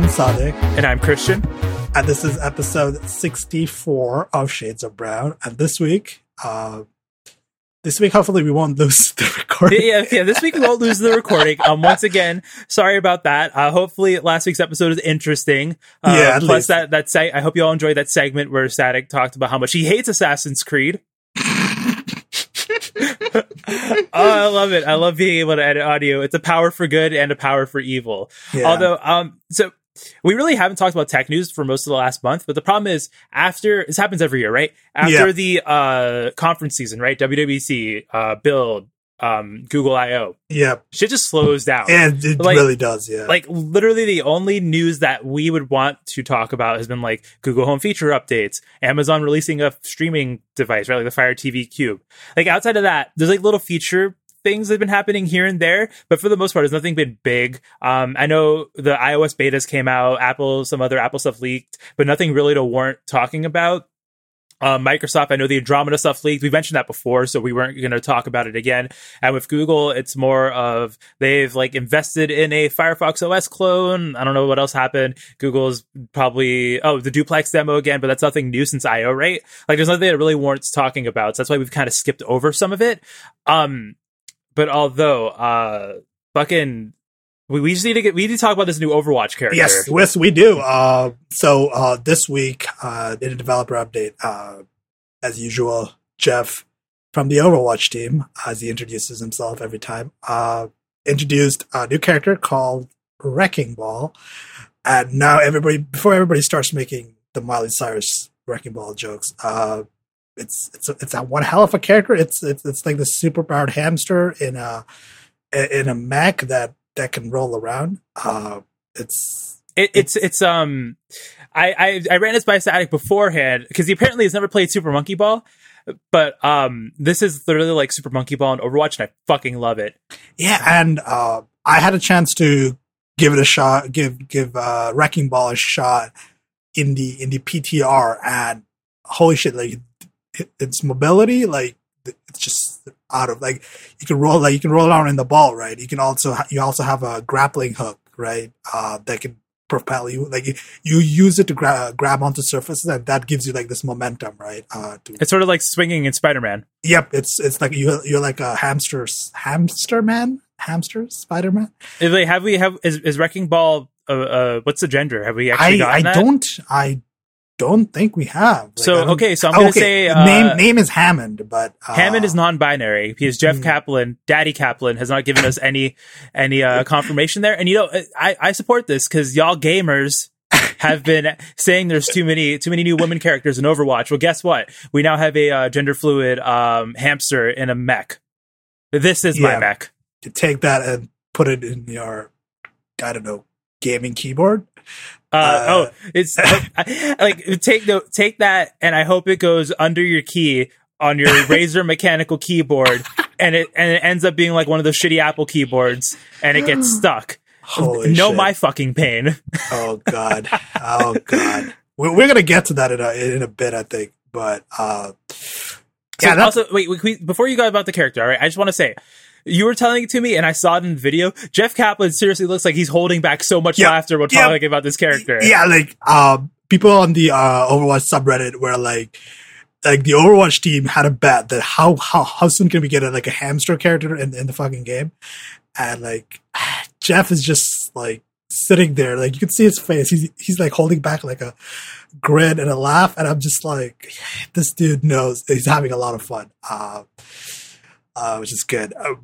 I'm Sadiq. And I'm Christian. And this is episode 64 of Shades of Brown. And this week, uh, this week, hopefully, we won't lose the recording. Yeah, yeah. This week we won't lose the recording. Um, once again, sorry about that. Uh, hopefully, last week's episode is interesting. Uh, Yeah, Plus, least. that that seg- I hope you all enjoyed that segment where Sadiq talked about how much he hates Assassin's Creed. oh, I love it. I love being able to edit audio. It's a power for good and a power for evil. Yeah. Although, um, so we really haven't talked about tech news for most of the last month, but the problem is after this happens every year, right? After Yeah. the uh conference season, right? WWDC, uh, Build, um, Google I/O, yeah, shit just slows down. and it Like- really does. Yeah, Like literally, the only news that we would want to talk about has been like Google Home feature updates, Amazon releasing a streaming device, right, like the Fire TV Cube. Like outside of that, there's like little feature things that have been happening here and there, but for the most part, there's nothing been big. Um, I know the iOS betas came out, Apple, some other Apple stuff leaked, but nothing really to warrant talking about. Um, Microsoft, I know the Andromeda stuff leaked. We mentioned that before, so we weren't going to talk about it again. And with Google, it's more of they've like invested in a Firefox OS clone. I don't know what else happened. Google's probably oh the duplex demo again, but that's nothing new since I/O, right? Like there's nothing that really warrants talking about. So that's why we've kind of skipped over some of it. Um, but although uh, fucking. We, we just need to get. We need to talk about this new Overwatch character. yes, yes, we do. Uh, so uh, this week, uh, in a developer update, uh, as usual, Jeff from the Overwatch team, as he introduces himself every time, uh, introduced a new character called Wrecking Ball. And now everybody, before everybody starts making the Miley Cyrus Wrecking Ball jokes, uh, it's it's it's a one hell of a character. It's it's it's like the superpowered hamster in a in a mech that that can roll around. Uh, it's It, it's it's um, I I, I ran this by Sadiq beforehand because he apparently has never played Super Monkey Ball, but um, this is literally like Super Monkey Ball and Overwatch, and I fucking love it. yeah, and uh, I had a chance to give it a shot, give give uh, Wrecking Ball a shot in the in the PTR, and holy shit, like it, its mobility, like it's just out of like you can roll like you can roll around in the ball, right? You can also ha- you also have a grappling hook, right? Uh, that can propel you like you, you use it to gra- grab onto surfaces and that gives you like this momentum right uh to It's sort of like swinging in Spider Man. Yep, it's it's like you you're like a hamster hamster man hamster Spider Man. Have we have is, is Wrecking Ball? Uh, uh, what's the gender? Have we actually I I that? don't I don't think we have. Like, So, okay, so I'm gonna say, uh, name name is Hammond, but uh, Hammond is non-binary because Jeff Hmm. Kaplan, Daddy Kaplan, has not given us any any uh, confirmation there. And you know, I, I support this because y'all gamers have been saying there's too many too many new women characters in Overwatch. Well, guess what? We now have a uh, gender fluid um, hamster in a mech. This is my Yeah. mech. to take that and put it in your I don't know gaming keyboard. Uh, Uh, oh, it's like take the take that, and I hope it goes under your key on your Razer mechanical keyboard, and it and it ends up being like one of those shitty Apple keyboards, and it gets stuck. Holy no, shit. my fucking pain. Oh god. oh god. We're, we're gonna get to that in a in a bit, I think. But uh, So yeah, that's, also, wait, wait, wait, before you go about the character, all right, I just want to say. You were telling it to me, and I saw it in the video. Jeff Kaplan seriously looks like he's holding back so much Yep. laughter while Yep. talking about this character. yeah, like um, people on the uh, Overwatch subreddit were like, like the Overwatch team had a bet that how how how soon can we get a, like a hamster character in, in the fucking game, and like Jeff is just like sitting there, like you can see his face. He's he's like holding back like a grin and a laugh, and I'm just like, this dude knows he's having a lot of fun, uh, uh, which is good. Uh,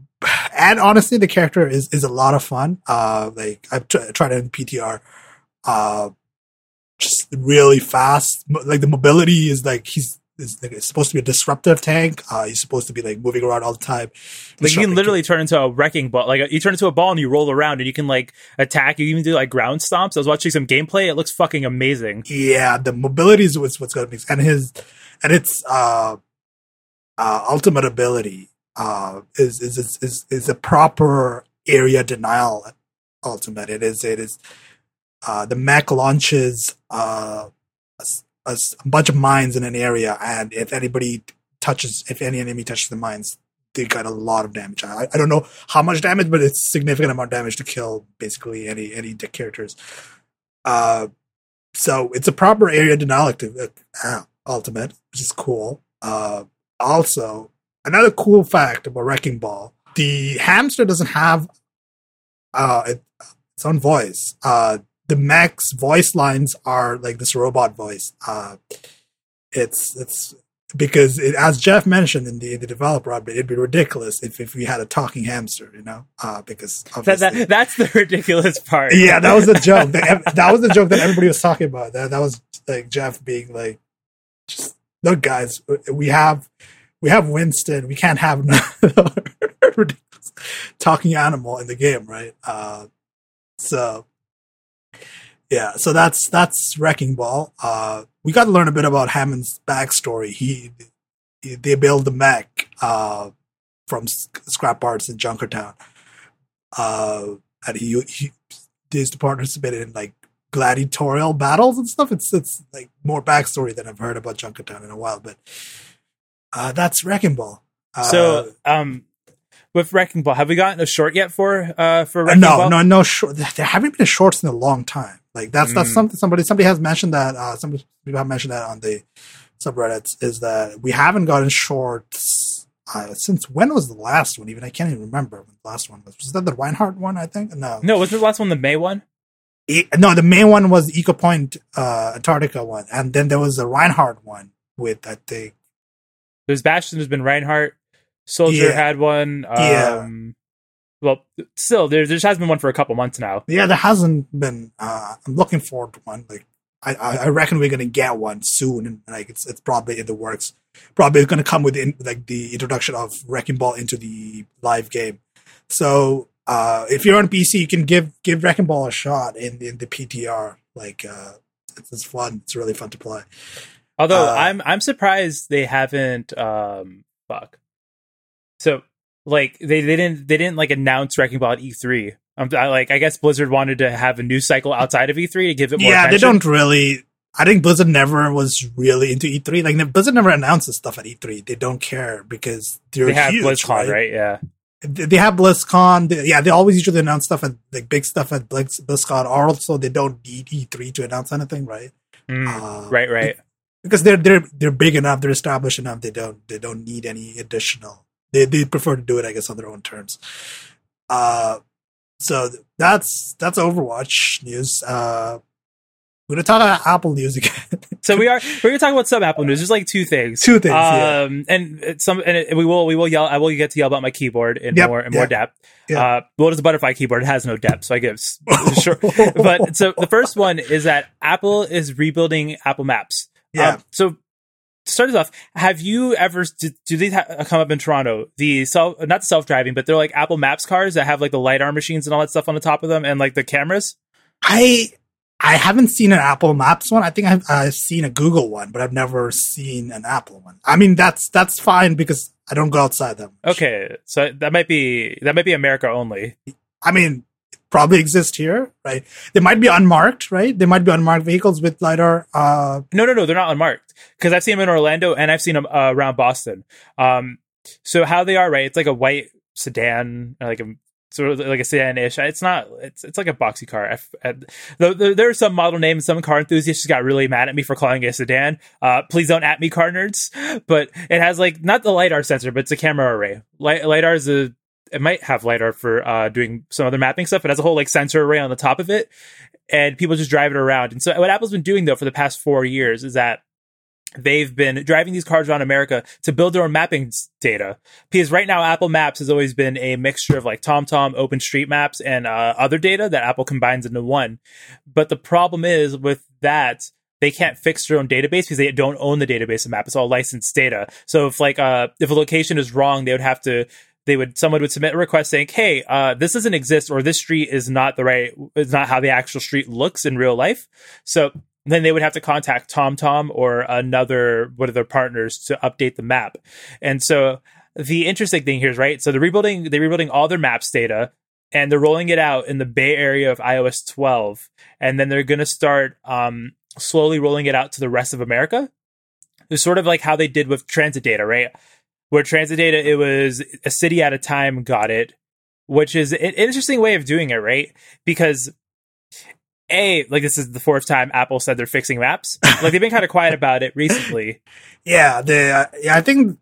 and honestly, the character is is a lot of fun. Uh, like I've tr- tried it in PTR. Uh, just really fast. Like the mobility is like he's is like, it's supposed to be a disruptive tank. Uh, he's supposed to be like moving around all the time. Like you can literally turn into a wrecking ball. Like you turn into a ball and you roll around and you can like attack. You even do like ground stomps. I was watching some gameplay. It looks fucking amazing. yeah, the mobility is what's what's going to mix, and his and its uh, uh, ultimate ability uh, is, is is is a proper area denial ultimate. It is it is uh, the mech launches uh, a, a bunch of mines in an area, and if anybody touches, if any enemy touches the mines, they got a lot of damage. I, I don't know how much damage, but it's significant amount of damage to kill basically any any de- characters. Uh, so it's a proper area denial active, uh, ultimate, which is cool. Uh, also, another cool fact about Wrecking Ball: the hamster doesn't have uh, it, its own voice. Uh, the mech's voice lines are like this robot voice. Uh, it's it's because it, as Jeff mentioned in the in the developer update, it'd be ridiculous if, if we had a talking hamster, you know, uh, because that, that, that's the ridiculous part. yeah, that was the joke. that, that was the joke that everybody was talking about. That that was like Jeff being like, just look, guys, we have we have Winston. We can't have ridiculous talking animal in the game, right? Uh, so yeah, so that's that's Wrecking Ball. Uh, we got to learn a bit about Hammond's backstory. He, he they build the mech uh, from scrap parts in Junkertown, uh, and he he used to participate in like gladiatorial battles and stuff. It's it's like more backstory than I've heard about Junkertown in a while, but uh, that's Wrecking Ball. Uh, so, um, with Wrecking Ball, have we gotten a short yet for uh for Wrecking no, Ball? no, no no short. There haven't been shorts in a long time. Like that's that's Mm. something somebody somebody has mentioned that uh some people have mentioned that on the subreddits is that we haven't gotten shorts uh, since when was the last one? Even I can't even remember when the last one was. Was that the Reinhardt one? I think no, No, wasn't the last one the Mei one? E- no. The Mei one was the Ecopoint uh, Antarctica one, and then there was the Reinhardt one with I think There's Bastion. There's been Reinhardt. Soldier Yeah. had one. Um, Yeah. Well, still, there, there just has been one for a couple months now. yeah, there hasn't been. Uh, I'm looking forward to one. Like I, I I reckon we're gonna get one soon, and like it's it's probably in the works. Probably going to come with in, like the introduction of Wrecking Ball into the live game. So uh, if you're on PC, you can give give Wrecking Ball a shot in in the PTR. Like uh, it's, it's fun. It's really fun to play. Although Uh, I'm I'm surprised they haven't. Um, fuck. So like they, they didn't they didn't like announce Wrecking Ball at E3. Um, I, like I guess Blizzard wanted to have a new cycle outside of E3 to give it more. yeah, they don't really. I think Blizzard never was really into E3. Like Blizzard never announces stuff at E3. They don't care because they're They have huge, BlizzCon, right? Yeah. they they have BlizzCon. They, yeah, they always usually announce stuff at like big stuff at Blizz, BlizzCon. Also they don't need E3 to announce anything, right? Mm, Uh, right, right. Because they're they're they're big enough, they're established enough. They don't they don't need any additional. They they prefer to do it, I guess, on their own terms. Uh, so that's that's Overwatch news. Uh, we're gonna talk about Apple news again. So we are we're gonna talk about some Apple news. There's like two things. Two things, yeah. Um, and some and it, we will we will yell. I will get to yell about my keyboard in Yep, more in more depth. yeah. Uh, well, it's a butterfly keyboard. It has no depth, so I give sure. But so the first one is that Apple is rebuilding Apple Maps. Yeah. Um, so to start us off, have you ever do, do these ha- come up in Toronto? The self not the self driving, but they're like Apple Maps cars that have like the lidar machines and all that stuff on the top of them, and like the cameras. I I haven't seen an Apple Maps one. I think I've, I've seen a Google one, but I've never seen an Apple one. I mean, that's that's fine because I don't go outside them. Okay, so that might be that might be America only. I mean, probably exist here, right? They might be unmarked, right? They might be unmarked vehicles with lidar. Uh, No, no, no, they're not unmarked because I've seen them in Orlando and I've seen them uh, around Boston. Um, so how they are, right? It's like a white sedan, like a sort of like a sedan-ish. It's not. It's it's like a boxy car. I I- Though there, there's some model names, some car enthusiasts got really mad at me for calling it a sedan. Uh, please don't at me, car nerds. But it has like not the lidar sensor, but it's a camera array. Li- lidar is a it might have lidar for uh, doing some other mapping stuff. It has a whole like sensor array on the top of it, and people just drive it around. And so what Apple's been doing though for the past four years is that they've been driving these cars around America to build their own mapping data. Because right now, Apple Maps has always been a mixture of like TomTom, OpenStreetMaps, and uh, other data that Apple combines into one. But the problem is with that, they can't fix their own database because they don't own the database of map. It's all licensed data. So if like uh if a location is wrong, they would have to they would someone would submit a request saying, "Hey, uh, this doesn't exist, or this street is not the right, is not how the actual street looks in real life." So then they would have to contact TomTom or another one of their partners to update the map. And so the interesting thing here is right. So they're rebuilding, they're rebuilding all their maps data, and they're rolling it out in the Bay Area of iOS 12, and then they're going to start um, slowly rolling it out to the rest of America. It's sort of like how they did with transit data, right? Where transit data, it was a city at a time got it, which is an interesting way of doing it, right? Because a like this is the fourth time Apple said they're fixing maps. like they've been kind of quiet about it recently. Yeah, the uh, yeah, I think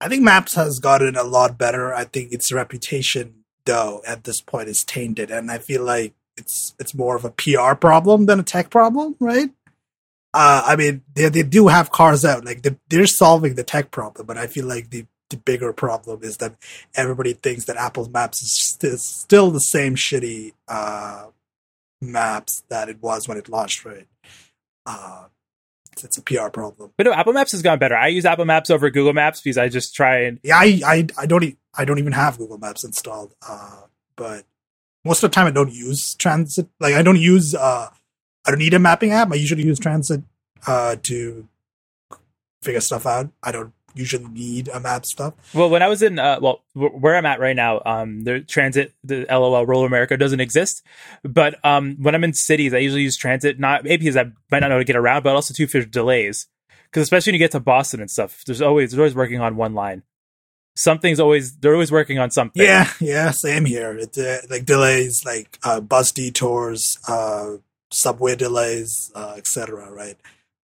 I think Maps has gotten a lot better. I think its reputation, though, at this point is tainted, and I feel like it's it's more of a PR problem than a tech problem, right? Uh, I mean, they they do have cars out, like they, they're solving the tech problem, but I feel like the the bigger problem is that everybody thinks that Apple's Maps is st- still the same shitty uh, maps that it was when it launched, right? Uh, it's a PR problem. But no, Apple Maps has gone better. I use Apple Maps over Google Maps because I just try and yeah, I I, I don't e- I don't even have Google Maps installed. Uh, but most of the time I don't use transit. Like I don't use uh, I don't need a mapping app. I usually use transit uh, to figure stuff out. I don't usually need a map stuff. Well, when I was in, uh, well, where I'm at right now, um, the transit, the LOL Roller America doesn't exist. But um, when I'm in cities, I usually use transit, not maybe because I might not know how to get around, but also too for delays. Because especially when you get to Boston and stuff, there's always there's always working on one line. Something's always they're always working on something. Yeah, yeah, same here. It uh, like delays, like uh, bus detours, uh, subway delays, uh, etc. Right.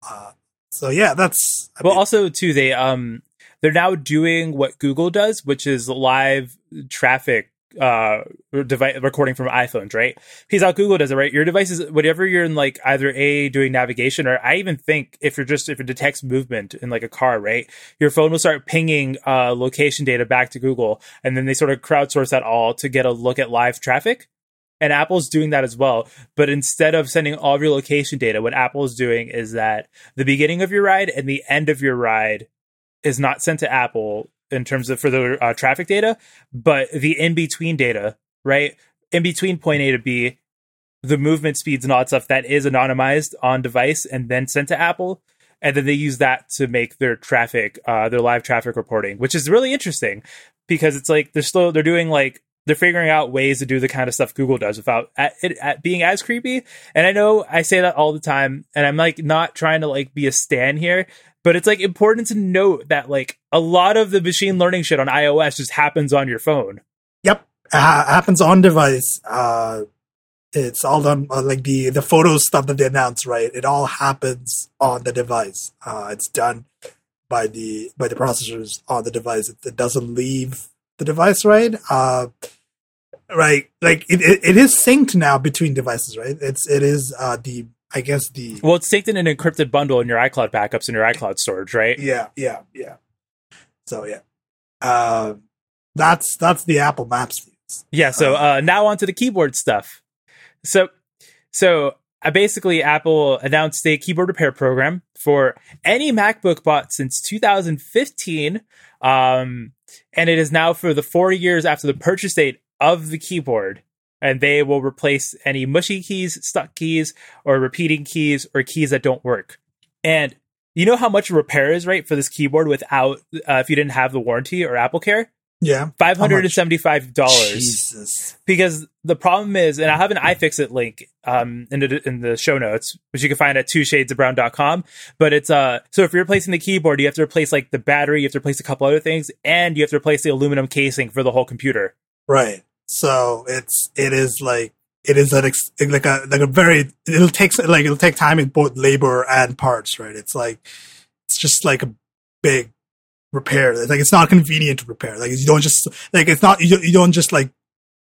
Uh, so yeah, that's I well. Mean, also, too, they um they're now doing what Google does, which is live traffic uh device recording from iPhones, right? Because how Google does it, right? Your device is whatever you're in like either a doing navigation or I even think if you're just if it detects movement in like a car, right? Your phone will start pinging uh location data back to Google and then they sort of crowdsource that all to get a look at live traffic. And Apple's doing that as well. But instead of sending all of your location data, what Apple is doing is that the beginning of your ride and the end of your ride is not sent to Apple in terms of for the uh, traffic data, but the in between data, right? In between point A to B, the movement speeds and all that stuff that is anonymized on device and then sent to Apple. And then they use that to make their traffic, uh, their live traffic reporting, which is really interesting because it's like they're still, they're doing like they're figuring out ways to do the kind of stuff Google does without it at being as creepy. And I know I say that all the time, and I'm like not trying to like be a stan here, but it's like important to note that like a lot of the machine learning shit on iOS just happens on your phone. Yep, happens on device. Uh, it's all done uh, like the the photo stuff that they announce, right? It all happens on the device. Uh, it's done by the by the processors on the device. It, it doesn't leave the device, right? Uh, right, like it, it, it is synced now between devices, right? It's it is uh, the I guess the well, it's synced in an encrypted bundle in your iCloud backups in your iCloud storage, right? Yeah, yeah, yeah. So yeah, uh, that's that's the Apple Maps. Yeah. So uh, uh, now onto the keyboard stuff. So so uh, basically Apple announced a keyboard repair program for any MacBook bought since 2015. Um, and it is now for the four years after the purchase date of the keyboard. And they will replace any mushy keys, stuck keys, or repeating keys, or keys that don't work. And you know how much repair is, right, for this keyboard without, uh, if you didn't have the warranty or Apple Care? Yeah. Five hundred and seventy-five dollars. Jesus. Because the problem is, and I have an iFixit link um in the in the show notes, which you can find at two shades of brown.com. But it's uh so if you're replacing the keyboard, you have to replace like the battery, you have to replace a couple other things, and you have to replace the aluminum casing for the whole computer. Right. So it's it is like it is an ex- like a like a very it'll take like it'll take time in both labor and parts, right? It's like it's just like a big repair. Like it's not convenient to repair. Like you don't just like it's not you, you don't just like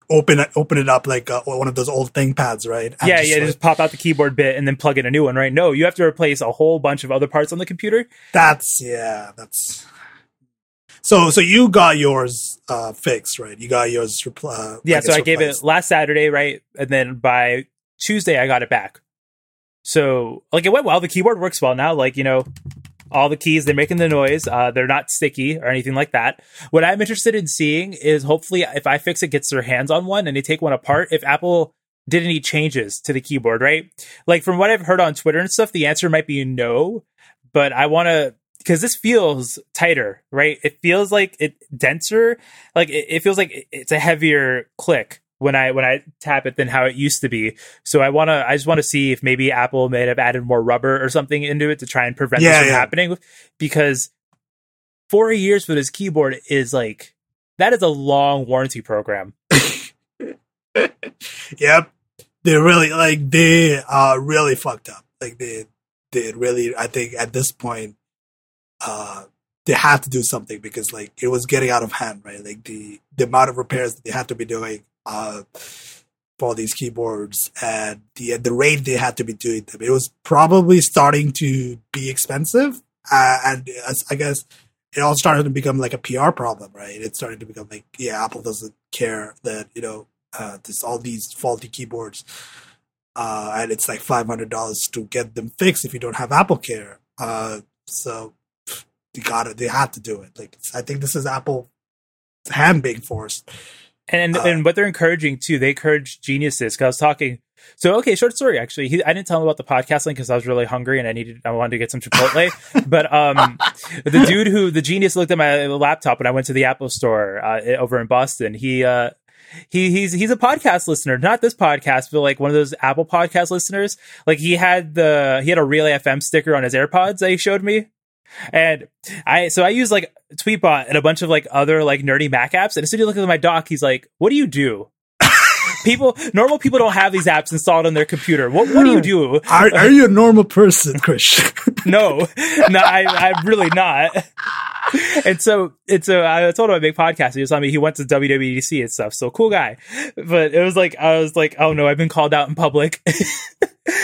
open it open it up like uh, one of those old ThinkPads, right? And yeah, just, yeah, like, just pop out the keyboard bit and then plug in a new one, right? No, you have to replace a whole bunch of other parts on the computer. That's yeah, that's so so you got yours uh fixed, right? You got yours uh, Yeah, I so I gave it last Saturday, right? And then by Tuesday I got it back. So like it went well. The keyboard works well now. Like, you know, all the keys they're making the noise uh, they're not sticky or anything like that. What i'm interested in seeing is hopefully iFixit, gets their hands on one and they take one apart if apple did any changes to the keyboard right? Like from what i've heard on twitter and stuff the answer might be no but i want to because this feels tighter right? It feels like it denser like it, it feels like it's a heavier click when I when I tap it than how it used to be. So I want to I just want to see if maybe Apple may have added more rubber or something into it to try and prevent yeah, this from yeah. happening because 4 years for this keyboard is like that is a long warranty program. yep. they really like they uh really fucked up. Like they they really I think at this point uh they had to do something because like it was getting out of hand, right? Like the the amount of repairs that they had to be doing uh for these keyboards and the the rate they had to be doing them. It was probably starting to be expensive. Uh, and I guess it all started to become like a PR problem, right? It started to become like, yeah, Apple doesn't care that, you know, uh, there's all these faulty keyboards. Uh, and it's like $500 to get them fixed if you don't have Apple Care. Uh, so they got it. They had to do it. Like, I think this is Apple hand being forced. And and, uh, and what they're encouraging too, they encourage geniuses. Because I was talking. So okay, short story. Actually, he, I didn't tell him about the podcast link because I was really hungry and I needed, I wanted to get some Chipotle. but um, the dude who the genius looked at my laptop when I went to the Apple Store uh, over in Boston. He uh, he he's he's a podcast listener, not this podcast, but like one of those Apple podcast listeners. Like he had the he had a Relay FM sticker on his AirPods that he showed me. And I so I use like Tweetbot and a bunch of like other like nerdy Mac apps. And as soon as you look at my dock, he's like, "What do you do?" people, normal people don't have these apps installed on their computer. What what do you do? Are, are you a normal person, Christian? no, no, I, I'm really not. And so, and so I told him I make podcasts. He was telling me he went to WWDC and stuff. So cool guy. But it was like I was like, oh no, I've been called out in public.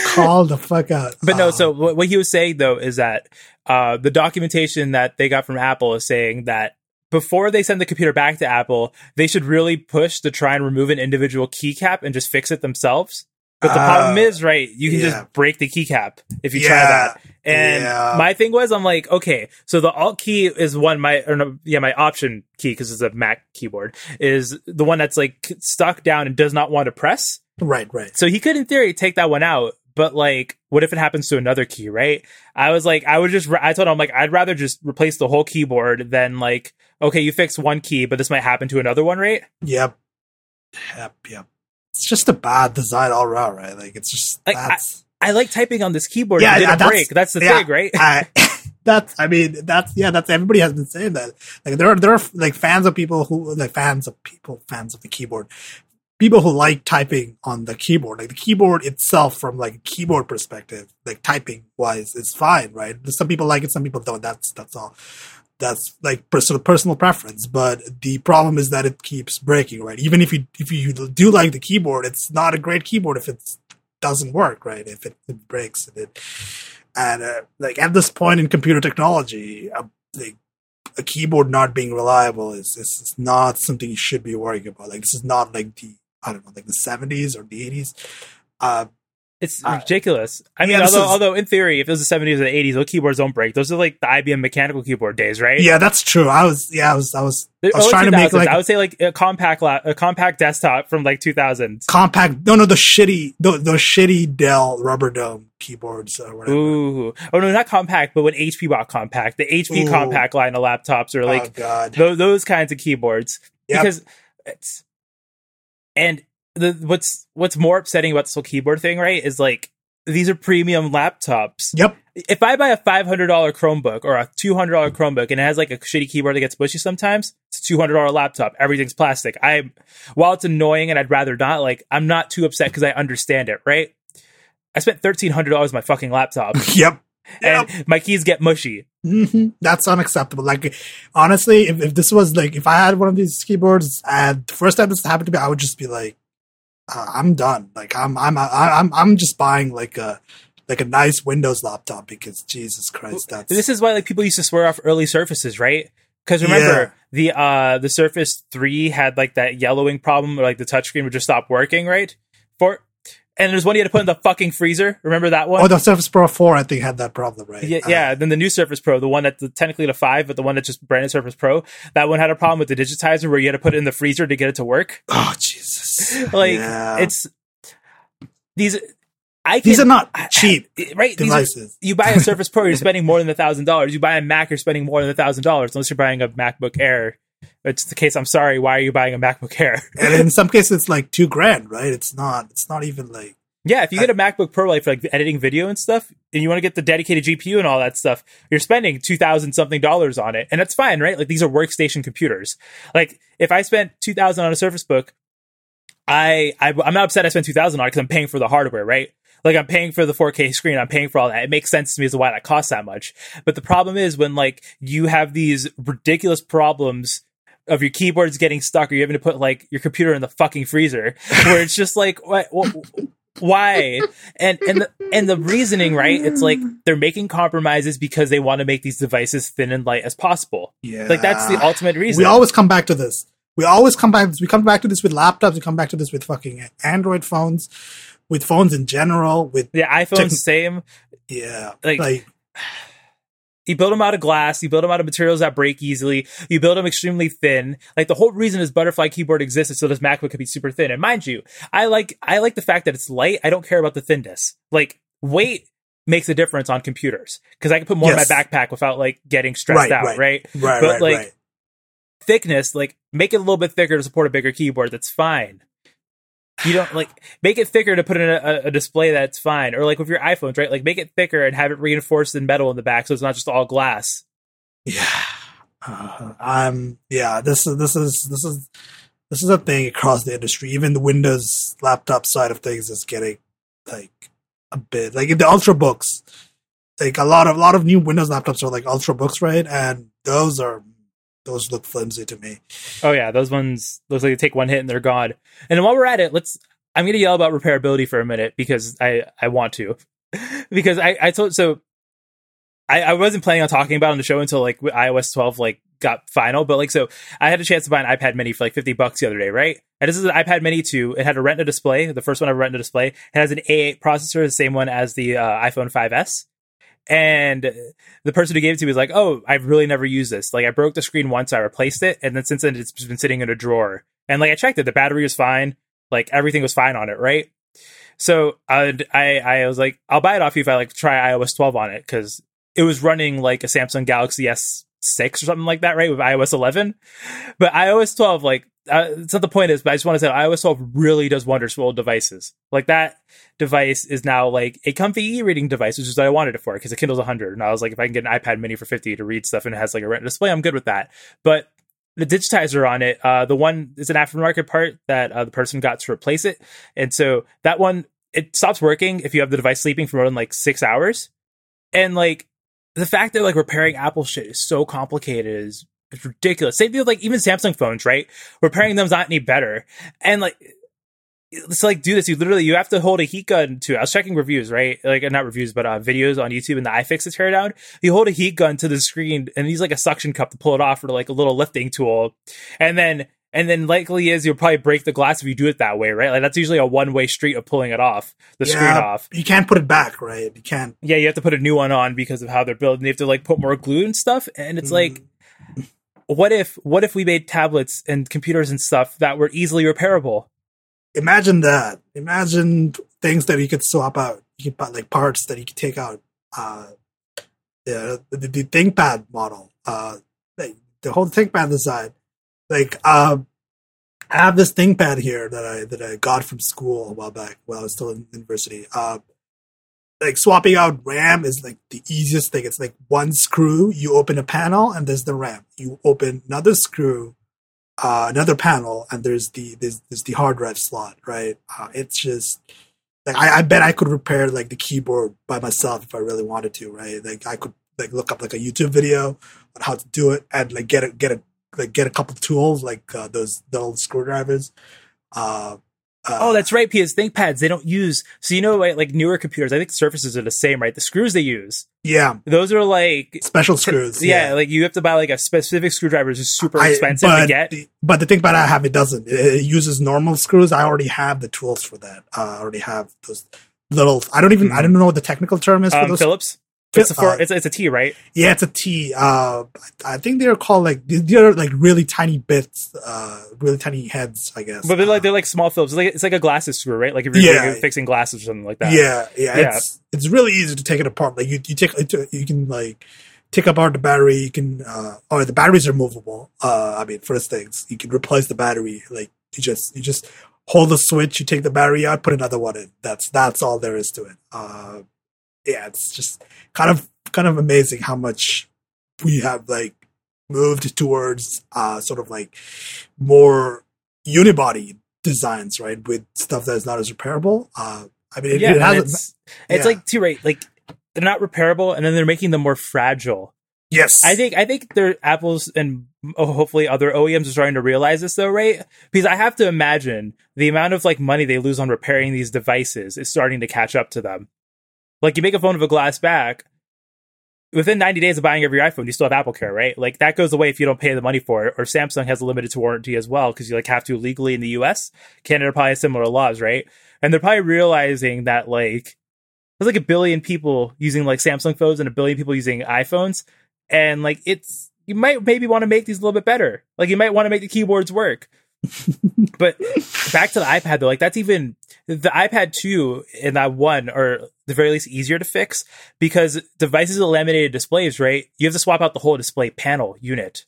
Called the fuck out. But no, so what he was saying though is that uh, the documentation that they got from Apple is saying that before they send the computer back to Apple, they should really push to try and remove an individual keycap and just fix it themselves. But the uh, problem is, right, you can yeah. just break the keycap if you yeah. try that. And yeah. my thing was, I'm like, okay, so the Alt key is one my or no, yeah my Option key because it's a Mac keyboard is the one that's like stuck down and does not want to press. Right, right. So he could, in theory, take that one out, but like what if it happens to another key right i was like i would just i told him like i'd rather just replace the whole keyboard than like okay you fix one key but this might happen to another one right yep yep yep it's just a bad design all around right like it's just like I, I, like typing on this keyboard yeah, yeah that's, break that's the yeah, thing right I, that's i mean that's yeah that's everybody has been saying that like there are there are like fans of people who like fans of people fans of the keyboard people who like typing on the keyboard, like the keyboard itself from like keyboard perspective, like typing wise, is fine, right? Some people like it, some people don't. That's that's all. That's like personal personal preference. But the problem is that it keeps breaking, right? Even if you if you do like the keyboard, it's not a great keyboard if it doesn't work, right? If it, it breaks and it and uh, like at this point in computer technology, uh, like a keyboard not being reliable is, is, is not something you should be worrying about. Like this is not like the I don't know, like the 70s or the 80s. Uh, it's uh, ridiculous. I mean, although, is, although in theory, if it was the 70s or the 80s, those keyboards don't break. Those are like the IBM mechanical keyboard days, right? Yeah, that's true. I was, yeah, I was, I was, I was trying to make like I would say like a Compaq, la- a Compaq desktop from like 2000s. Compaq, no, no, the shitty, the, those shitty Dell Rubber Dome keyboards or whatever. Ooh, oh no, not Compaq, but when HP bought Compaq, the HP Ooh. Compaq line of laptops are like oh, those, those kinds of keyboards yep. because it's and the what's what's more upsetting about this whole keyboard thing, right, is like these are premium laptops. Yep. If I buy a five hundred dollar Chromebook or a two hundred dollar Chromebook and it has like a shitty keyboard that gets bushy sometimes, it's a two hundred dollar laptop. Everything's plastic. I, while it's annoying and I'd rather not, like I'm not too upset because I understand it. Right. I spent thirteen hundred dollars on my fucking laptop. yep. And yep. my keys get mushy. Mm-hmm. That's unacceptable. Like, honestly, if, if this was like, if I had one of these keyboards and the first time this happened to me, I would just be like, uh, I'm done. Like, I'm, I'm, I'm, I'm just buying like a, like a nice Windows laptop because Jesus Christ, that's this is why like people used to swear off early Surfaces, right? Because remember yeah. the uh the Surface Three had like that yellowing problem, where like the touchscreen would just stop working, right? For and there's one you had to put in the fucking freezer. Remember that one? Oh, the Surface Pro 4, I think, had that problem, right? Yeah, uh, yeah. Then the new Surface Pro, the one that's technically the 5, but the one that's just branded Surface Pro, that one had a problem with the digitizer where you had to put it in the freezer to get it to work. Oh, Jesus. like, yeah. it's. These. I can, These are not cheap right? devices. Are, you buy a Surface Pro, you're spending more than a thousand dollars. You buy a Mac, you're spending more than a thousand dollars, unless you're buying a MacBook Air it's the case. I'm sorry. Why are you buying a MacBook Air? and in some cases, it's like two grand, right? It's not. It's not even like. Yeah, if you get a MacBook Pro like for like editing video and stuff, and you want to get the dedicated GPU and all that stuff, you're spending two thousand something dollars on it, and that's fine, right? Like these are workstation computers. Like if I spent two thousand on a Surface Book, I, I I'm not upset I spent two thousand on it because I'm paying for the hardware, right? Like I'm paying for the 4K screen, I'm paying for all that. It makes sense to me as to why that costs that much. But the problem is when like you have these ridiculous problems of your keyboards getting stuck or you're having to put like your computer in the fucking freezer where it's just like what, what why and and the, and the reasoning right it's like they're making compromises because they want to make these devices thin and light as possible Yeah. like that's the ultimate reason We always come back to this. We always come back. We come back to this with laptops. We come back to this with fucking Android phones, with phones in general. With the iPhone's Techn- same yeah, Like- like you build them out of glass you build them out of materials that break easily you build them extremely thin like the whole reason this butterfly keyboard exists is so this macbook could be super thin and mind you i like i like the fact that it's light i don't care about the thinness like weight makes a difference on computers because i can put more Yes. in my backpack without like getting stressed Right, out right. right right, But, right, like, right. thickness like make it a little bit thicker to support a bigger keyboard that's fine you don't like make it thicker to put in a, a display that's fine or like with your iphones right like make it thicker and have it reinforced in metal in the back so it's not just all glass Yeah. Uh, um. Yeah. This is this is this is this is a thing across the industry. Even the Windows laptop side of things is getting like a bit like in the ultrabooks. Like a lot of a lot of new Windows laptops are like ultrabooks, right? And those are those look flimsy to me. Oh yeah, those ones looks like they take one hit and they're gone. And while we're at it, let's I'm gonna yell about repairability for a minute because I I want to because I I told so I I wasn't planning on talking about on the show until like iOS 12 like got final, but like so I had a chance to buy an iPad Mini for like 50 bucks the other day, right? And this is an iPad Mini 2. It had a Retina display, the first one I Retina display. It has an A8 processor, the same one as the uh, iPhone 5s. And the person who gave it to me was like, "Oh, I've really never used this. Like, I broke the screen once, I replaced it, and then since then it's been sitting in a drawer. And like, I checked it, the battery was fine, like everything was fine on it, right? So I'd, I I was like, I'll buy it off you if I like try iOS 12 on it because it was running like a Samsung Galaxy S6 or something like that, right? With iOS 11, but iOS 12, like, uh, it's not the point is, but I just want to say iOS 12 really does wonders for old devices. Like that device is now like a comfy e-reading device, which is what I wanted it for because the Kindle's 100, and I was like, if I can get an iPad Mini for 50 to read stuff and it has like a Retina display, I'm good with that. But the digitizer on it, uh, the one is an aftermarket part that uh, the person got to replace it, and so that one it stops working if you have the device sleeping for more than like six hours, and like the fact that like repairing Apple shit is so complicated is it's ridiculous. Same thing with like even Samsung phones, right? Repairing them's not any better, and like it's like do this. You literally you have to hold a heat gun to. I was checking reviews, right? Like not reviews, but uh, videos on YouTube and the iFixit tear down. You hold a heat gun to the screen and use like a suction cup to pull it off, or like a little lifting tool, and then and then likely is you'll probably break the glass if you do it that way, right? Like that's usually a one way street of pulling it off, the screen off. You can't put it back, right? You can't. Yeah, you have to put a new one on because of how they're built, and they have to like put more glue and stuff. And it's like, what if what if we made tablets and computers and stuff that were easily repairable? imagine that. Imagine things that you could swap out. You could buy like parts that you could take out. Uh, yeah, the, the ThinkPad model. Uh, like, the whole ThinkPad design. Like, um, I have this ThinkPad here that I that I got from school a while back when I was still in university. Uh, like swapping out RAM is like the easiest thing. It's like one screw. You open a panel and there's the RAM. You open another screw uh, another panel and there's the there's, there's the hard drive slot right uh, it's just like I, I bet i could repair like the keyboard by myself if i really wanted to right like i could like look up like a youtube video on how to do it and like get a get a like get a couple tools like uh, those little screwdrivers uh, uh Oh, that's right. Because ThinkPads they don't use. So you know, like, like newer computers, I think Surfaces are the same, right? The screws they use, yeah those are like. special screws Yeah, like you have to buy like a specific screwdriver, which is super I- expensive but to get. The, but the thing about I have it doesn't. It, it uses normal screws. I already have the tools for that. Uh, I already have those little. I don't even. I don't know what the technical term is for Um, those. Phillips. It's a four, uh, it's, it's a T, right? Yeah, it's a T. Uh, I think they're called like they're like really tiny bits, uh, really tiny heads. I guess. But they're like Uh, they're like small Phillips. It's like it's like a glasses screw, right? Like if you're Yeah. doing- fixing glasses or something like that. yeah, yeah, Yeah. It's it's really easy to take it apart. Like you, you take you can like take apart the battery. You can, uh, or the batteries are movable. Uh, I mean, first things you can replace the battery. Like you just you just hold the switch, you take the battery out, put another one in. That's that's all there is to it. Yeah, it's just kind of kind of amazing how much we have like moved towards uh sort of like more unibody designs, right, with stuff that is not as repairable. Uh, I mean, it, yeah, it has it's, it's like too right. Like they're not repairable, and then they're making them more fragile. yes, I think I think they're Apple's and oh, hopefully other OEMs are starting to realize this though, right? Because I have to imagine the amount of like money they lose on repairing these devices is starting to catch up to them. Like you make a phone with a glass back, within 90 days of buying every iPhone, you still have Apple Care, right? Like that goes away if you don't pay the money for it. Or Samsung has a limited to warranty as well because you like have to legally in the US. Canada probably has similar laws, right? And they're probably realizing that like there's like a billion people using like Samsung phones and a billion people using iPhones, and like it's you might maybe want to make these a little bit better. Like you might want to make the keyboards work. but back to the iPad though, like that's even the iPad 2 and that one are the very least easier to fix because devices with laminated displays, right? You have to swap out the whole display panel unit.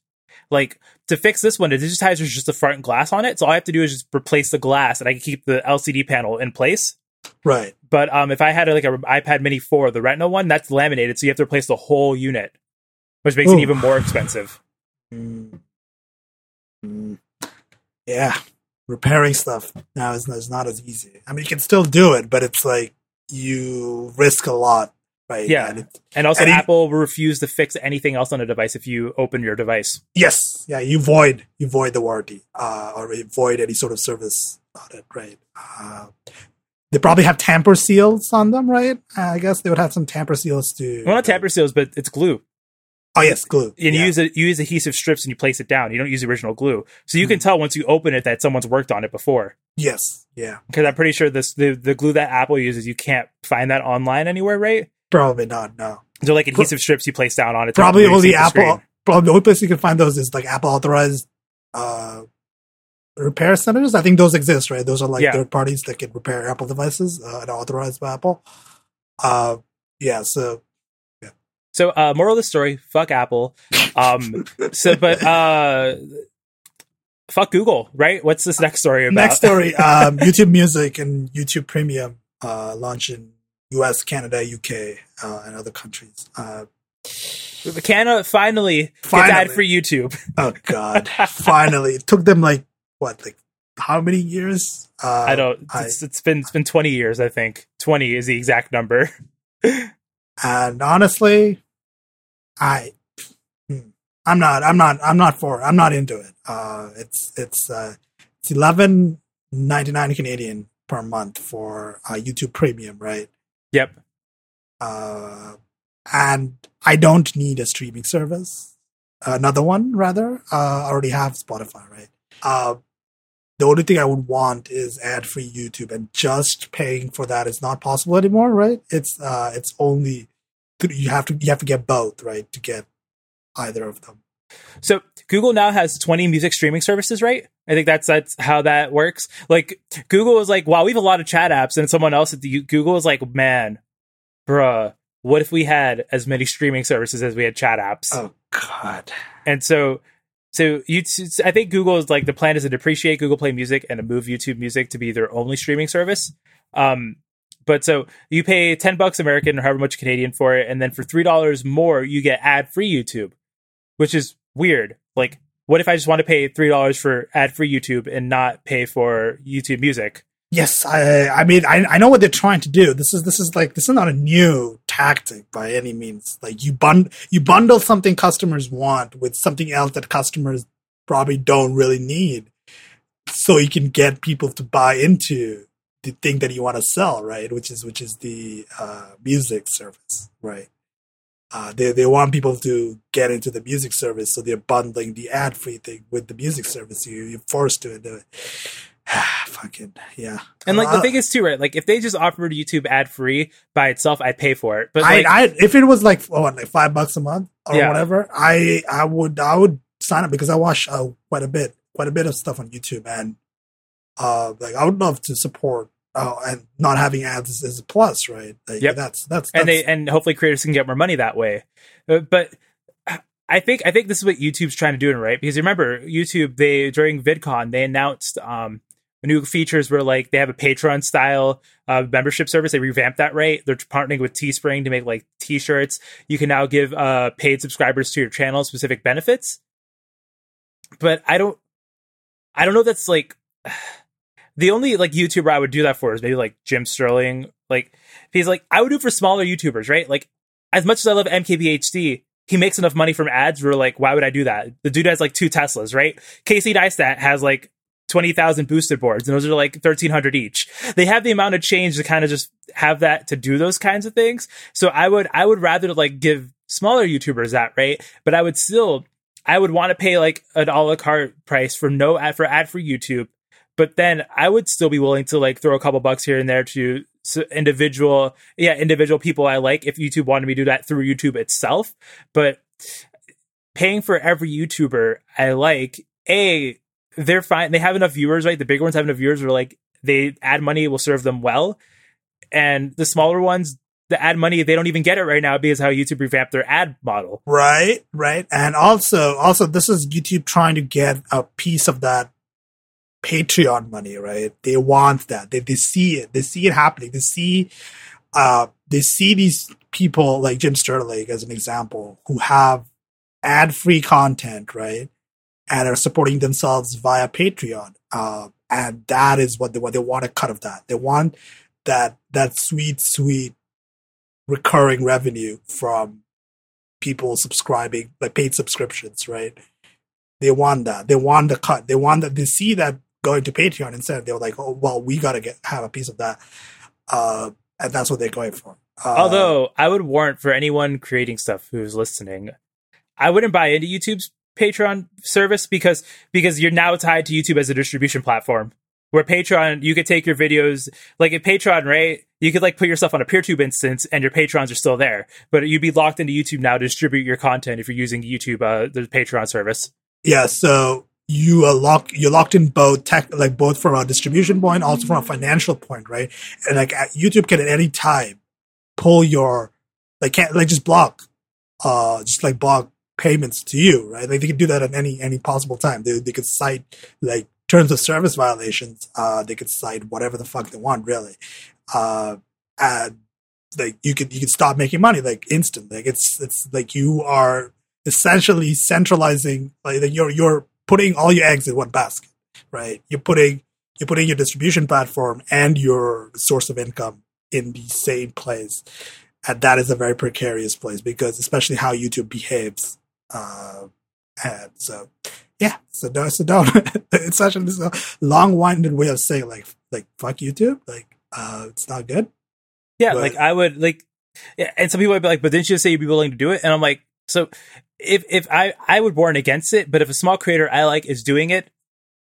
Like to fix this one, the digitizer is just the front glass on it. So all I have to do is just replace the glass and I can keep the LCD panel in place. right. But um, if I had like an iPad Mini 4, the Retina one, that's laminated, so you have to replace the whole unit, which makes Ooh. it even more expensive. Mm. Mm. Yeah, repairing stuff now is, is not as easy. I mean, you can still do it, but it's like you risk a lot, right? Yeah. And it, And also, And Apple will refuse to fix anything else on a device if you open your device. yes, yeah, you void you void the warranty uh, or you void any sort of service on it, right? Uh, they probably have tamper seals on them, right? Uh, I guess they would have some tamper seals to. Well, not tamper seals, but it's glue. Oh yes, glue. And you use it, you use adhesive strips and you place it down. You don't use the original glue, so you Hmm. can tell once you open it that someone's worked on it before. Yes, yeah, Because I'm pretty sure this the, the glue that Apple uses, you can't find that online anywhere, right? probably not. No, They're like adhesive strips you place down on it. probably only Apple. screen. Probably the only place you can find those is like Apple authorized uh, repair centers. I think those exist, right? Those are like Yeah. third parties that can repair Apple devices uh, and authorized by Apple. Uh, yeah, so So, uh, moral of the story: fuck Apple. Um, so, but uh, fuck Google, right? What's this next story about? next story: um, YouTube Music and YouTube Premium uh, launch in U.S., Canada, UK, uh, and other countries. Uh, Canada finally, Finally. gets ad for YouTube. oh God! Finally, it took them like what, like how many years? Uh, I don't. I- It's, it's been it's been twenty years. I think twenty is the exact number. and honestly, I, hmm, I'm not, I'm not, I'm not for, I'm not into it. Uh, it's, it's, uh, it's eleven ninety nine Canadian per month for uh, YouTube Premium, right? Yep. Uh, and I don't need a streaming service. Another one, rather. Uh, I already have Spotify, right? Uh, the only thing I would want is ad-free YouTube, and just paying for that is not possible anymore, right? It's uh, it's only you have to you have to get both, right, to get either of them. So Google now has 20 music streaming services, right? I think that's that's how that works. Like Google is like, wow, we have a lot of chat apps, and someone else at the Google is like, man, bruh, what if we had as many streaming services as we had chat apps? Oh God, And so, so you, I think Google is like the plan is to depreciate Google Play Music and to move YouTube Music to be their only streaming service. Um, but so you pay ten bucks American or however much Canadian for it, and then for three dollars more, you get ad free YouTube, which is weird. Like, what if I just want to pay three dollars for ad free YouTube and not pay for YouTube Music? Yes, I I mean I I know what they're trying to do. This is this is like this is not a new tactic by any means. Like you bund you bundle something customers want with something else that customers probably don't really need, so you can get people to buy into the thing that you want to sell, right? Which is which is the uh, music service, right? Uh, they they want people to get into the music service, so they're bundling the ad free thing with the music service. You you're forced to do it. Fucking yeah. And like the Uh, thing is too, right? Like if they just offered YouTube ad free by itself, I'd pay for it. But like, I if it was like oh, what, like five bucks a month or Yeah. whatever, I I would I would sign up because I watch uh, quite a bit quite a bit of stuff on YouTube and uh like I would love to support uh, and not having ads is, a plus, right? Like, Yep. That's that's, that's and they and hopefully creators can get more money that way. Uh, But I think I think this is what YouTube's trying to do, right? Because remember, YouTube they during VidCon they announced um new features where like they have a Patreon style uh, membership service. They revamped that, right? They're partnering with Teespring to make like T-shirts. You can now give uh paid subscribers to your channel specific benefits. But I don't, I don't know. That's like the only like YouTuber I would do that for is maybe like Jim Sterling. Like he's like I would do for smaller YouTubers, right? Like as much as I love MKBHD, he makes enough money from ads. We're like, why would I do that? The dude has like two Teslas, right? Casey Neistat has like 20,000 boosted boards and those are like 1300 each. They have the amount of change to kind of just have that to do those kinds of things. So I would, I would rather like give smaller YouTubers that, right? But I would still, I would want to pay like an a la carte price for no ad for ad for YouTube. But then I would still be willing to like throw a couple bucks here and there to individual, yeah, individual people I like if YouTube wanted me to do that through YouTube itself. But paying for every YouTuber I like, A, they're fine. They have enough viewers, right? The bigger ones have enough viewers where like they add money will serve them well. And the smaller ones, the ad money, they don't even get it right now because how YouTube revamped their ad model. Right, right. And also, also this is YouTube trying to get a piece of that Patreon money, right? They want that. They, they see it. They see it happening. They see, uh, they see these people like Jim Sterling as an example who have ad free content, right? and are supporting themselves via Patreon. Uh, and that is what they want. They want a cut of that. They want that that sweet, sweet recurring revenue from people subscribing, like paid subscriptions, right? They want that. They want the cut. They want that. They see that going to Patreon instead. They were like, oh well, we gotta get have a piece of that, uh, and that's what they're going for. Uh, Although I would warrant for anyone creating stuff who's listening, I wouldn't buy into YouTube's Patreon service because because you're now tied to YouTube as a distribution platform. Where Patreon, you could take your videos like at Patreon, right? You could like put yourself on a PeerTube instance, and your patrons are still there, but you'd be locked into YouTube now to distribute your content if you're using YouTube, uh, the Patreon service. Yeah, so you are locked you're locked in both tech like both from a distribution point also from a financial point right and like youtube can at any time pull your like can't like just block uh just like block payments to you, right? Like they could do that at any any possible time. They they could cite like terms of service violations. Uh, they could cite whatever the fuck they want, really. Uh, and like you could you could stop making money like instant. Like it's it's like you are essentially centralizing. Like you're you're putting all your eggs in one basket, right? You're putting you're putting your distribution platform and your source of income in the same place. And that is a very precarious place because especially how YouTube behaves uh, had. So yeah, so no, so don't. it's such a long-winded way of saying like like fuck YouTube. Like uh, it's not good. Yeah, but, like I would like, and some people would be like, but didn't you say you'd be willing to do it? And I'm like, so if if I I would warn against it, but if a small creator I like is doing it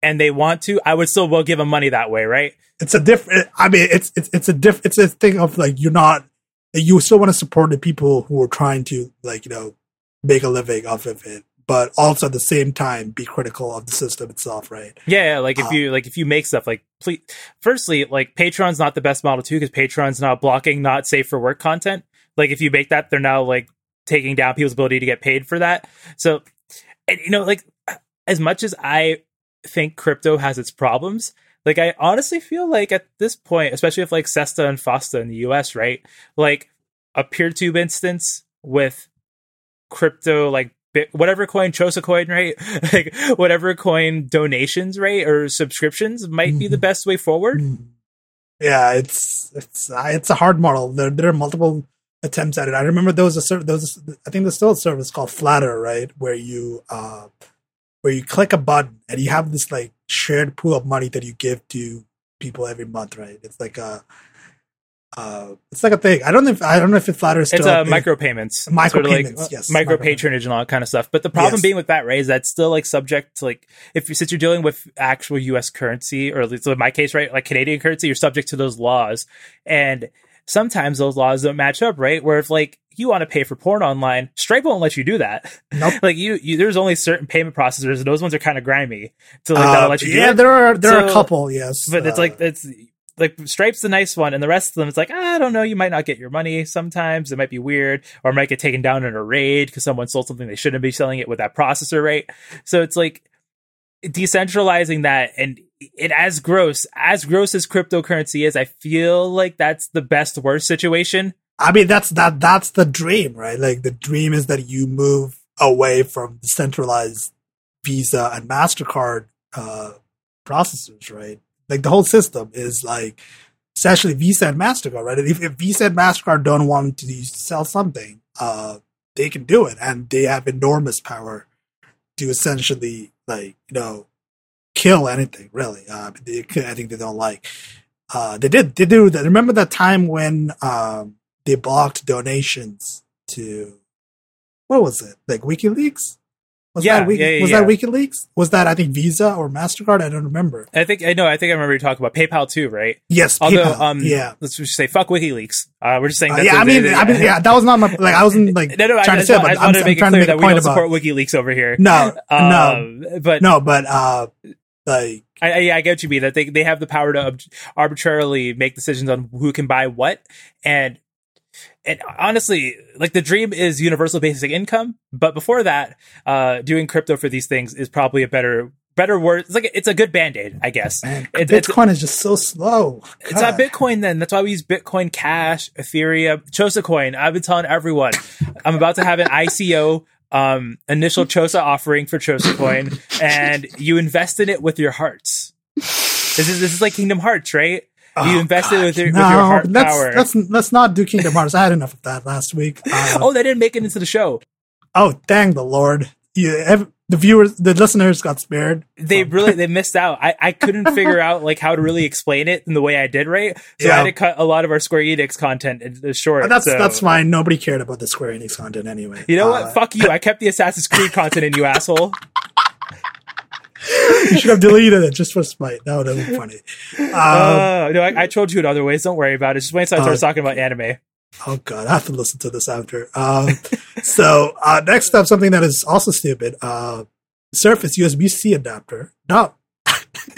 and they want to, I would still will give them money that way, right? It's a different. I mean, it's it's it's a diff. It's a thing of like you're not. You still want to support the people who are trying to like you know make a living off of it but also at the same time be critical of the system itself right yeah, yeah like if um, you like if you make stuff like please firstly like patreon's not the best model too because patreon's not blocking not safe for work content like if you make that they're now like taking down people's ability to get paid for that. So and you know like as much as i think crypto has its problems like i honestly feel like at this point especially with like sesta and fosta in the us right? Like a peertube instance with crypto like whatever coin Chosa coin right? Like whatever coin donations right? Or subscriptions might be the mm-hmm. best way forward. Mm-hmm. yeah it's it's uh, it's a hard model. There, there are multiple attempts at it i remember there was a there was a, i think there's still a service called Flattr, right where you uh where you click a button and you have this like shared pool of money that you give to people every month right it's like a uh, it's like a thing. I don't know if I don't know if it flatters. It's uh, micropayments, micropayments, sort of like, yes, micro patronage and all that kind of stuff. But the problem yes. being with that, Ray, is that's still like subject to like if you, since you're dealing with actual U.S. currency, or at least in my case, right, like Canadian currency, you're subject to those laws, and sometimes those laws don't match up, right? Where if like you want to pay for porn online, Stripe won't let you do that. Nope. like you, you, there's only certain payment processors, and those ones are kind of grimy. So like uh, that'll let you. Yeah, there are there so, are a couple, yes, but uh, it's like it's like Stripe's the nice one, and the rest of them, it's like I don't know. You might not get your money. Sometimes it might be weird, or might get taken down in a raid because someone sold something they shouldn't be selling it with that processor rate. So it's like decentralizing that, and it as gross as gross as cryptocurrency is. I feel like that's the best worst situation. I mean, that's that that's the dream, right? Like the dream is that you move away from decentralized Visa and Mastercard uh, processors, right? like the whole system is like essentially Visa and Mastercard, right? If, if Visa and Mastercard don't want to sell something, uh, they can do it, and they have enormous power to essentially like you know kill anything really. Uh, they, I think they don't like. Uh, they did. They do. That. Remember that time when um, they blocked donations to what was it? Like WikiLeaks? Was Yeah, that Wiki, yeah, yeah, was yeah. that WikiLeaks? Was that I think Visa or Mastercard? I don't remember. I think I know. I think I remember you talking about PayPal too, right? Yes, Although, PayPal. um, yeah, let's just say fuck WikiLeaks. Uh, we're just saying. Uh, yeah. I mean, I mean, yeah. That was not my like. I wasn't like No, no, I trying to just, say, I but just I'm, wanted to make it trying to clear that we don't about. support WikiLeaks over here. No, no, Um, but no, but uh, like I, I, I get what you mean that they they have the power to ob- arbitrarily make decisions on who can buy what, and and honestly, like the dream is universal basic income, but before that, uh, doing crypto for these things is probably a better better word. It's like it's a good band aid, I guess. man, It- it's- Bitcoin is just so slow. It's not Bitcoin then. That's why we use Bitcoin Cash, Ethereum, Chosa Coin. I've been telling everyone I'm about to have an ICO um, initial Chosa offering for Chosa Coin, and you invest in it with your hearts. This is this is like Kingdom Hearts, right? You Oh, invest it with your, with your heart let's, power. let's let's not do Kingdom Hearts. I had enough of that last week. Uh, oh, they didn't make it into the show. oh, dang the Lord! You, ev- the viewers, the listeners got spared. They really they missed out. I, I couldn't figure out like how to really explain it in the way I did, right? So I had to cut a lot of our Square Enix content short. But that's so- that's fine. Nobody cared about the Square Enix content anyway. You know Uh, what? Fuck you. I kept the Assassin's Creed content in, you asshole. you should have deleted it just for spite. That would have been funny. Um, Uh, no, I, I trolled you in other ways. Don't worry about it. Just wait until I start Uh, talking about anime. Oh god, I have to listen to this after. Um, so uh, next up, something that is also stupid: uh, Surface USB C adapter. No,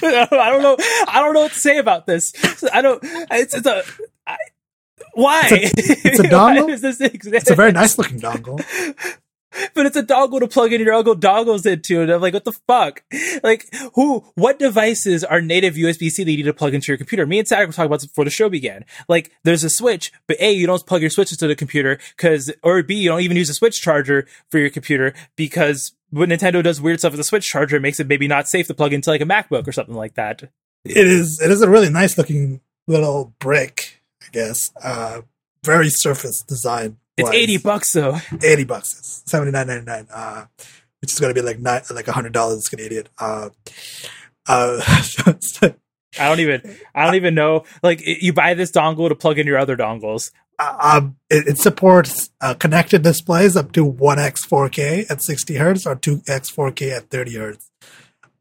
I don't know. I don't know what to say about this. I don't. It's, it's a. I, why? It's a dongle? does this exist? it's a very nice looking dongle. but it's a dongle to plug in your uncle dongles into, and I'm like, what the fuck? Like, who? What devices are native USB C that you need to plug into your computer? Me and Sadiq were talking about this before the show began. Like, there's a switch, but a you don't plug your switches to the computer because, or b you don't even use a switch charger for your computer because when Nintendo does weird stuff with the switch charger, it makes it maybe not safe to plug into like a MacBook or something like that. It is. It is a really nice looking little brick. I guess. Uh, very Surface design. It's wise. eighty bucks though. 80 bucks. Seventy nine ninety nine. Uh, which is going to be like nine, like a hundred dollars Canadian. Uh, uh, I don't even. I don't even know. Like, it- you buy this dongle to plug in your other dongles. um, it, it supports uh, connected displays up to 1x 4K at 60 hertz or 2x 4K at 30 hertz.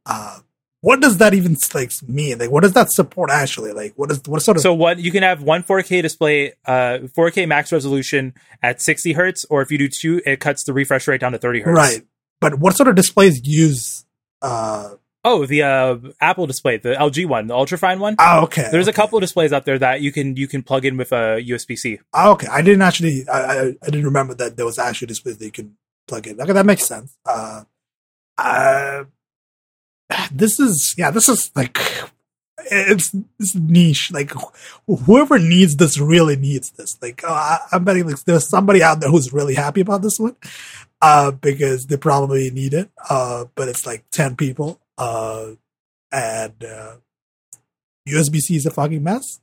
Uh, what does that even like mean? Like, what does that support actually? Like, what is what sort of? So what you can have one 4K display, uh, 4K max resolution at 60 hertz, or if you do two, it cuts the refresh rate down to 30 hertz. right, but what sort of displays use? Uh, Oh, the uh, Apple display, the LG one, the ultrafine one. oh, okay. There's a couple of displays out there that you can you can plug in with a USB C. Oh, okay, I didn't actually. I, I I didn't remember that there was actually displays that you can plug in. Okay, that makes sense. Uh, uh, this is yeah, this is like it's it's niche. Like wh- whoever needs this really needs this. Like uh, I, I'm betting like there's somebody out there who's really happy about this one, uh, because they probably need it. Uh, but it's like ten people. Uh, and uh, USB C is a fucking mess.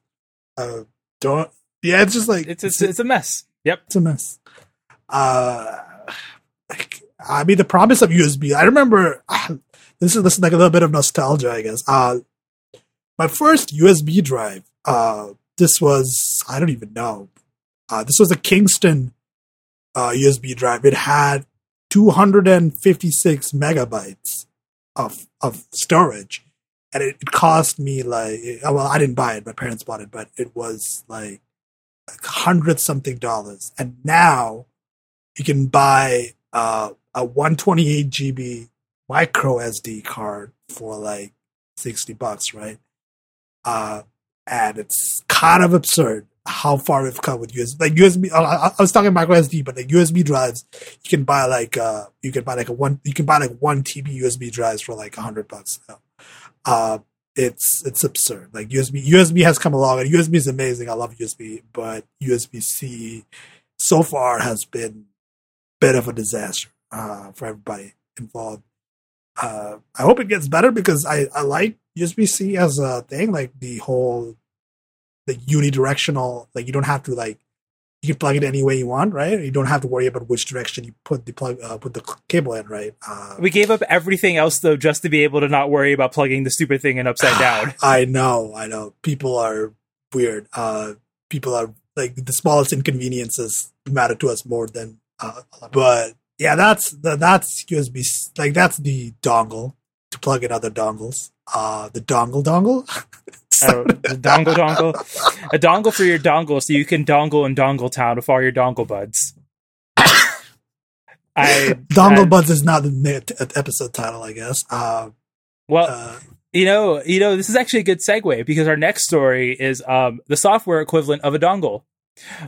Uh, don't. Yeah, it's just like It's it's, it's a mess. Yep. it's a mess. Uh, like, I mean, the promise of USB. I remember ah, this is this is like a little bit of nostalgia, I guess. Uh, my first USB drive. Uh, this was I don't even know. Uh, this was a Kingston uh, USB drive. It had 256 megabytes of of storage, and it, cost me like well, I didn't buy it. My parents bought it, but it was like hundred something dollars. And now you can buy uh, a 128 GB micro SD card for like 60 bucks, right? Uh, and it's kind of absurd how far we've come with USB. Like USB, I, I- was talking micro SD, but like USB drives, you can buy like uh, you can buy like a one, you can buy like one TB USB drives for like a hundred bucks now. Uh, it's it's absurd. Like USB USB has come along and USB is amazing. I love USB, but USB C so far has been a bit of a disaster uh, for everybody involved. Uh, I hope it gets better because I, I like USB C as a thing, like the whole the unidirectional, like you don't have to like you can plug it any way you want, right? You don't have to worry about which direction you put the plug uh, put the cable in, right? Uh, We gave up everything else though just to be able to not worry about plugging the stupid thing in upside down. I know, I know. People are weird. Uh, people are like the smallest inconveniences matter to us more than. Uh, but yeah, that's the, that's USB. Like that's the dongle to plug in other dongles. Uh, the dongle dongle. Don't- the dongle dongle. A dongle for your dongle so you can dongle in Dongle Town with all your dongle buds. I dongle I- buds is not the episode title, I guess. Uh, well, uh, you know, you know, this is actually a good segue because our next story is um, the software equivalent of a dongle.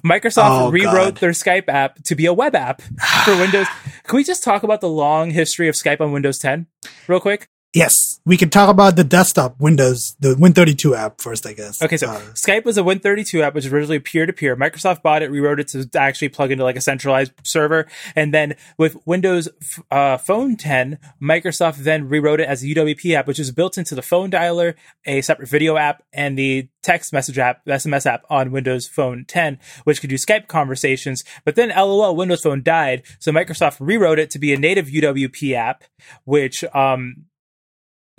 Microsoft Oh, rewrote God. their Skype app to be a web app for Windows. Can we just talk about the long history of Skype on Windows 10 real quick? Yes, we can talk about the desktop Windows, the Win32 app first, I guess. Okay, so Uh, Skype was a Win32 app, which was originally peer to peer. Microsoft bought it, rewrote it to actually plug into like a centralized server. And then with Windows uh, Phone 10, Microsoft then rewrote it as a UWP app, which is built into the phone dialer, a separate video app, and the text message app, the SMS app on Windows Phone 10, which could do Skype conversations. But then LOL, Windows Phone died. So Microsoft rewrote it to be a native UWP app, which, um,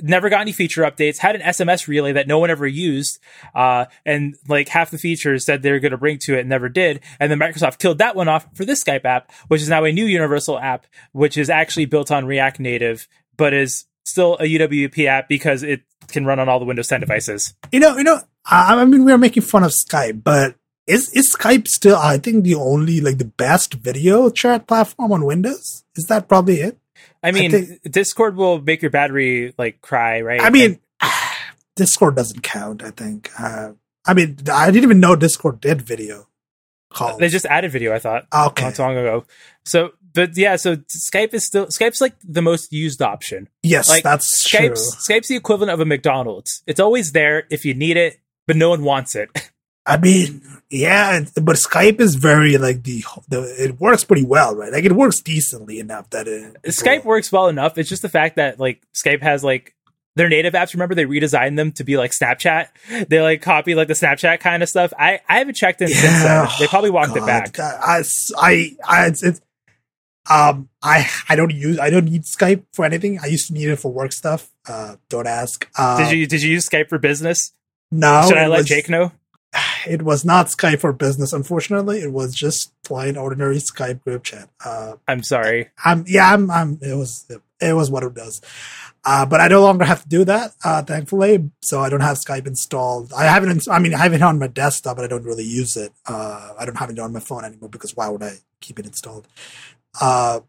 never got any feature updates had an sms relay that no one ever used uh, and like half the features said they were going to bring to it never did and then microsoft killed that one off for this skype app which is now a new universal app which is actually built on react native but is still a uwp app because it can run on all the windows 10 devices You know, you know. I, I mean, we are making fun of Skype, but is is Skype still? I think the only like the best video chat platform on Windows. Is that probably it? I mean think- discord will make your battery like cry right I mean, Discord doesn't count. I think. Uh, I mean, I didn't even know Discord did video calls. they just added video i thought okay. not so long ago so but yeah so skype is still skype's like the most used option yes, like, that's true. Skype's Skype's the equivalent of a McDonald's. It's always there if you need it, but no one wants it. I mean, yeah, but Skype is very like the, the it works pretty well, right? Like it works decently enough that it, Skype works well enough. It's just the fact that like Skype has like their native apps. Remember they redesigned them to be like Snapchat. They like copy like the Snapchat kind of stuff. I I haven't checked in since then. They probably walked it back. God, I, I, I, it's, it's, um, I, I don't use, I don't need Skype for anything. I used to need it for work stuff. Uh, don't ask. Uh, Did you did you use Skype for business? No, Should I let was- Jake know? It was not Skype for business. Unfortunately, it was just plain ordinary Skype group chat. Uh, I'm sorry. I'm yeah, I'm, I'm it was it was what it does. Uh, but I no longer have to do that, uh, thankfully. So I don't have Skype installed. I haven't. I mean, I have it on my desktop, but I don't really use it. Uh, I don't have it on my phone anymore because why would I keep it installed? Uh,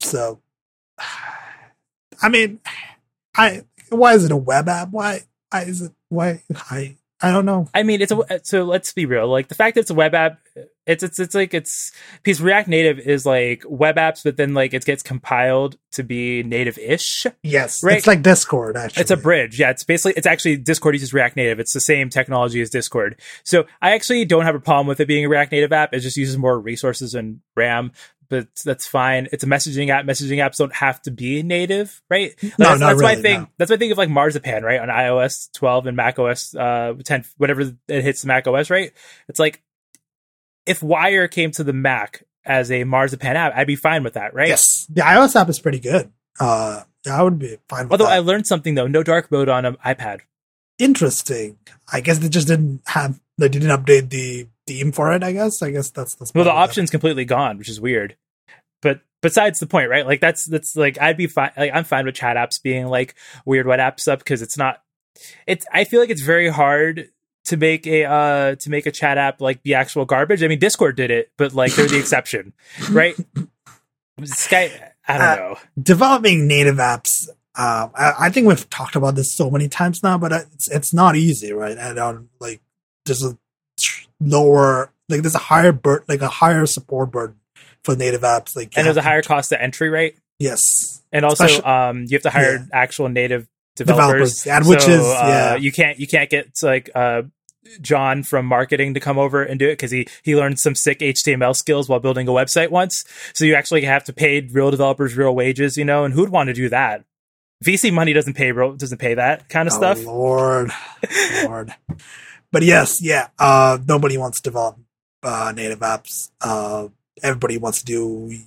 so, I mean, I why is it a web app? Why? Why is it? Why? I I don't know. I mean, it's a so let's be real. Like the fact that it's a web app, it's it's it's like it's because React Native is like web apps, but then like it gets compiled to be native-ish. Yes, Right. it's like Discord. Actually, It's a bridge. Yeah, it's basically it's actually Discord uses React Native. It's the same technology as Discord. So I actually don't have a problem with it being a React Native app. It just uses more resources and RAM, but that's fine. It's a messaging app. Messaging apps don't have to be native, right? Like, No, that's, not that's my thing. no. That's my thing of like Marzipan, right? On iOS 12 and Mac OS uh 10, whatever it hits Mac OS, right? It's like if Wire came to the Mac as a Marzipan app, I'd be fine with that, right? Yes, the iOS app is pretty good. Uh, I would be fine with that. Although that. I learned something though, no dark mode on an iPad. Interesting. I guess they just didn't have they didn't update the theme for it. I guess. I guess that's the Well, the option's completely gone, which is weird. But besides the point, right? Like that's that's like I'd be fine. Like I'm fine with chat apps being like weird web apps stuff because it's not. It's I feel like it's very hard to make a uh to make a chat app like be actual garbage. I mean, Discord did it, but like they're the exception, right? Sky, I don't Uh, know. developing native apps. Um, I, I think we've talked about this so many times now, but it's it's not easy, right? And um, like there's a lower, like there's a higher burden, like a higher support burden for native apps. Like And there's a higher cost to entry, rate yes, And also, Especially- um, you have to hire Yeah. actual native developers, Developers, and which So, is- uh, yeah. you can't you can't get like uh, John from marketing to come over and do it because he he learned some sick HTML skills while building a website once. So you actually have to pay real developers real wages, you know. And who'd want to do that? VC money doesn't pay doesn't pay that kind of oh, stuff. Lord, Lord. But yes, yeah. Uh, nobody wants to develop uh, native apps. Uh, everybody wants to do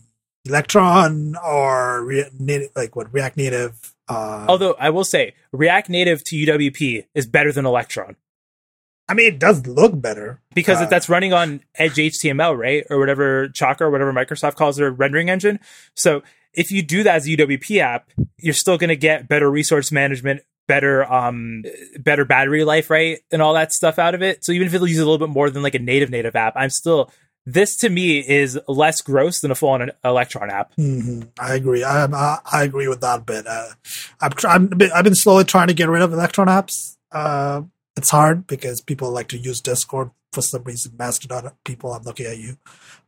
Electron or Re- native, like what React Native. Uh, Although I will say React Native to UWP is better than Electron I mean, it does look better because Uh, that's running on Edge HTML, right, or whatever Chakra or whatever Microsoft calls their rendering engine. So if you do that as a UWP app, you're still going to get better resource management, better um, better battery life, right, and all that stuff out of it. So even if it uses a little bit more than like a native native app, I'm still this to me is less gross than a full on Electron app. hmm I agree. I, I I agree with that bit. Uh, I've tr- I'm, I've been slowly trying to get rid of Electron apps. Uh, it's hard because people like to use Discord for some reason. Mastodon people, I'm looking at you.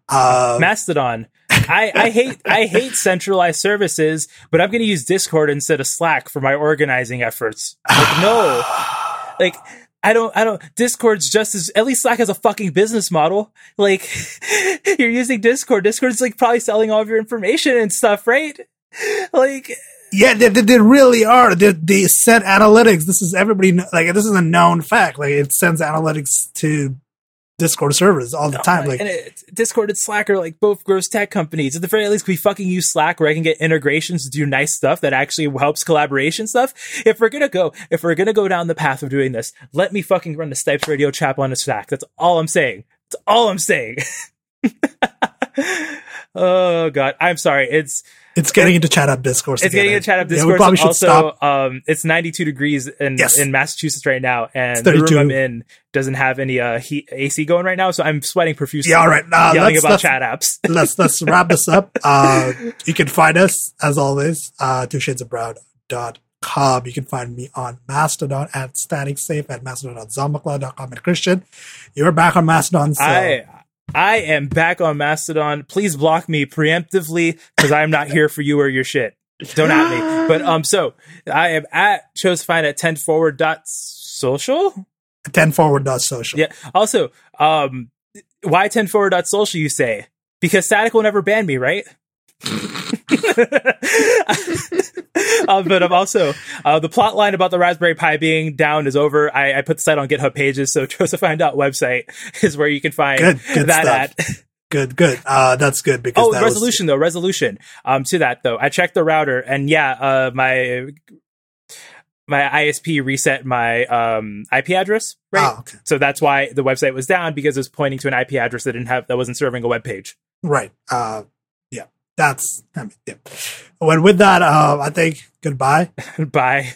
Uh, Mastodon. I, I hate I hate centralized services, but I'm going to use Discord instead of Slack for my organizing efforts. Like no, like I don't I don't. Discord's just as at least Slack has a fucking business model. Like you're using Discord. Discord's like probably selling all of your information and stuff, right? Like yeah, they, they, they really are. They, they send analytics. This is everybody like this is a known fact. Like it sends analytics to Discord servers all the time. Like and it, Discord and Slack are like both gross tech companies. At the very least, we fucking use Slack where I can get integrations to do nice stuff that actually helps collaboration stuff. If we're gonna go, if we're gonna go down the path of doing this, let me fucking run the Stipes Radio chat on a Slack. That's all I'm saying. That's all I'm saying. oh god, I'm sorry. It's it's getting into chat up discourse. it's again. getting into chat up Yeah, Discord. we probably should also, stop. um, it's 92 degrees in Yes. in Massachusetts right now, and the room I'm in doesn't have any uh, heat AC going right now, so I'm sweating profusely. Yeah, all right. Nah, yelling about chat apps. let's let's wrap this up. Uh, you can find us as always, uh, two shades of brown dot com. You can find me on Mastodon at static safe at mastodon.zombaclaw.com and Christian. You're back on Mastodon, so I I am back on Mastodon. Please block me preemptively because I'm not here for you or your shit. Don't at me. But um, so I am at chose fine at 10 forward dot social. 10 forward dot social. Yeah. Also, um, why 10 forward dot social? You say because Static will never ban me, right? Uh, but I'm also uh, the plot line about the Raspberry Pi being down is over. I, I put the site on GitHub pages, so Josephine website is where you can find Good, good that stuff. at. Good, good. Uh, that's good because Oh, that was- resolution though, resolution. Um, to that though, I checked the router, and yeah, uh, my my ISP reset my um IP address, right? Oh, okay. So that's why the website was down because it was pointing to an IP address that didn't have that wasn't serving a web page. Right. Uh. That's, I mean, yeah. Well, with that, uh, I think goodbye. Bye.